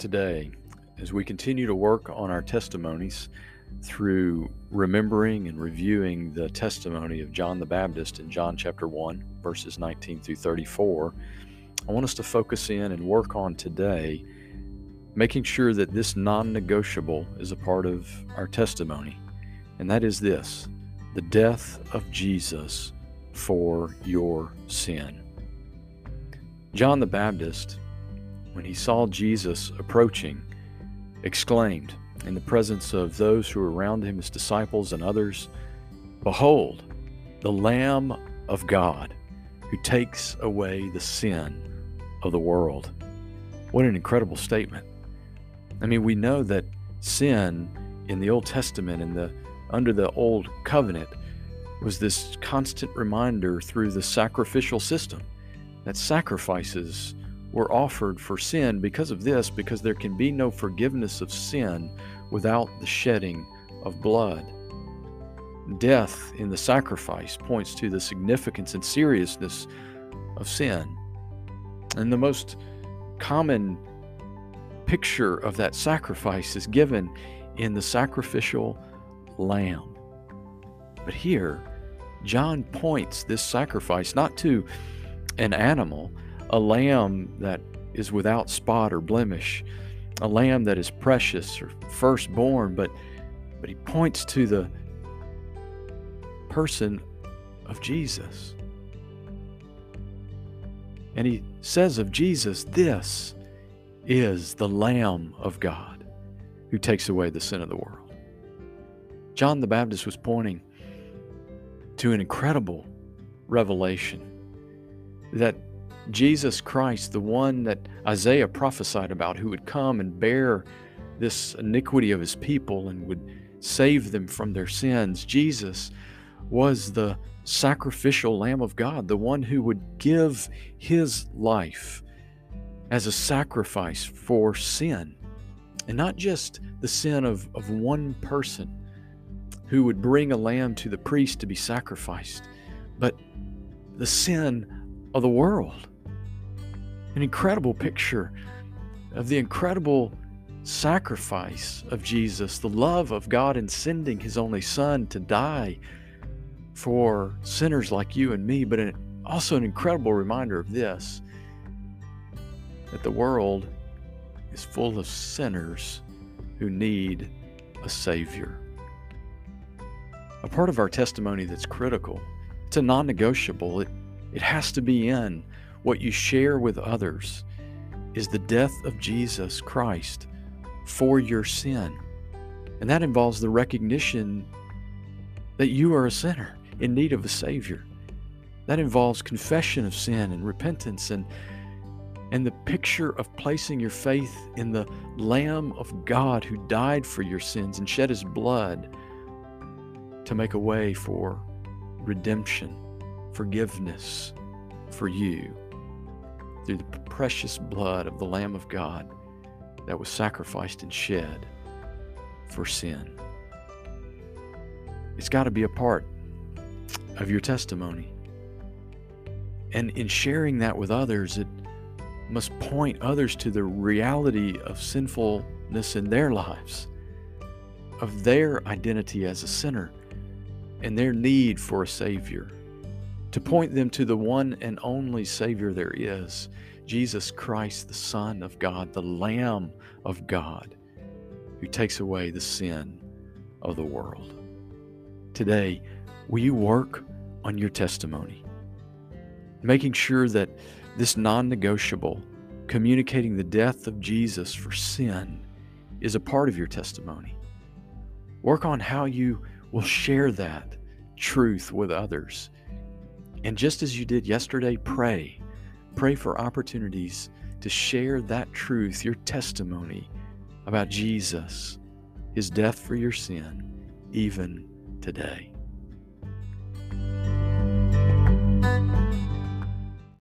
today as we continue to work on our testimonies through remembering and reviewing the testimony of John the Baptist in John chapter 1, verses 19 through 34. I want us to focus in and work on today making sure that this non negotiable is a part of our testimony, and that is this the death of Jesus for your sin. John the Baptist, when he saw Jesus approaching, exclaimed in the presence of those who were around him, his disciples and others, Behold, the Lamb of God who takes away the sin of the world. What an incredible statement. I mean, we know that sin in the Old Testament and the under the old covenant was this constant reminder through the sacrificial system that sacrifices were offered for sin because of this, because there can be no forgiveness of sin without the shedding of blood. Death in the sacrifice points to the significance and seriousness of sin. And the most common picture of that sacrifice is given in the sacrificial lamb. But here, John points this sacrifice not to an animal, a lamb that is without spot or blemish, a lamb that is precious or firstborn, but but he points to the person of Jesus. And he says of Jesus, This is the Lamb of God who takes away the sin of the world. John the Baptist was pointing to an incredible revelation that Jesus Christ, the one that Isaiah prophesied about, who would come and bear this iniquity of his people and would save them from their sins, Jesus was the sacrificial Lamb of God, the one who would give his life as a sacrifice for sin. And not just the sin of, of one person who would bring a lamb to the priest to be sacrificed, but the sin of the world. An incredible picture of the incredible sacrifice of Jesus, the love of God in sending his only Son to die for sinners like you and me, but an, also an incredible reminder of this that the world is full of sinners who need a Savior. A part of our testimony that's critical, it's a non negotiable, it, it has to be in what you share with others, is the death of Jesus Christ for your sin. And that involves the recognition that you are a sinner in need of a Savior. That involves confession of sin and repentance and and the picture of placing your faith in the Lamb of God who died for your sins and shed his blood to make a way for redemption, forgiveness for you through the precious blood of the Lamb of God that was sacrificed and shed for sin. It's got to be a part of your testimony. And in sharing that with others, it must point others to the reality of sinfulness in their lives, of their identity as a sinner, and their need for a Savior. To point them to the one and only Savior there is Jesus Christ, the Son of God, the Lamb of God, who takes away the sin of the world. Today, will you work on your testimony, making sure that this non negotiable, communicating the death of Jesus for sin, is a part of your testimony. Work on how you will share that truth with others. And just as you did yesterday, pray. Pray for opportunities to share that truth, your testimony about Jesus, his death for your sin, even today.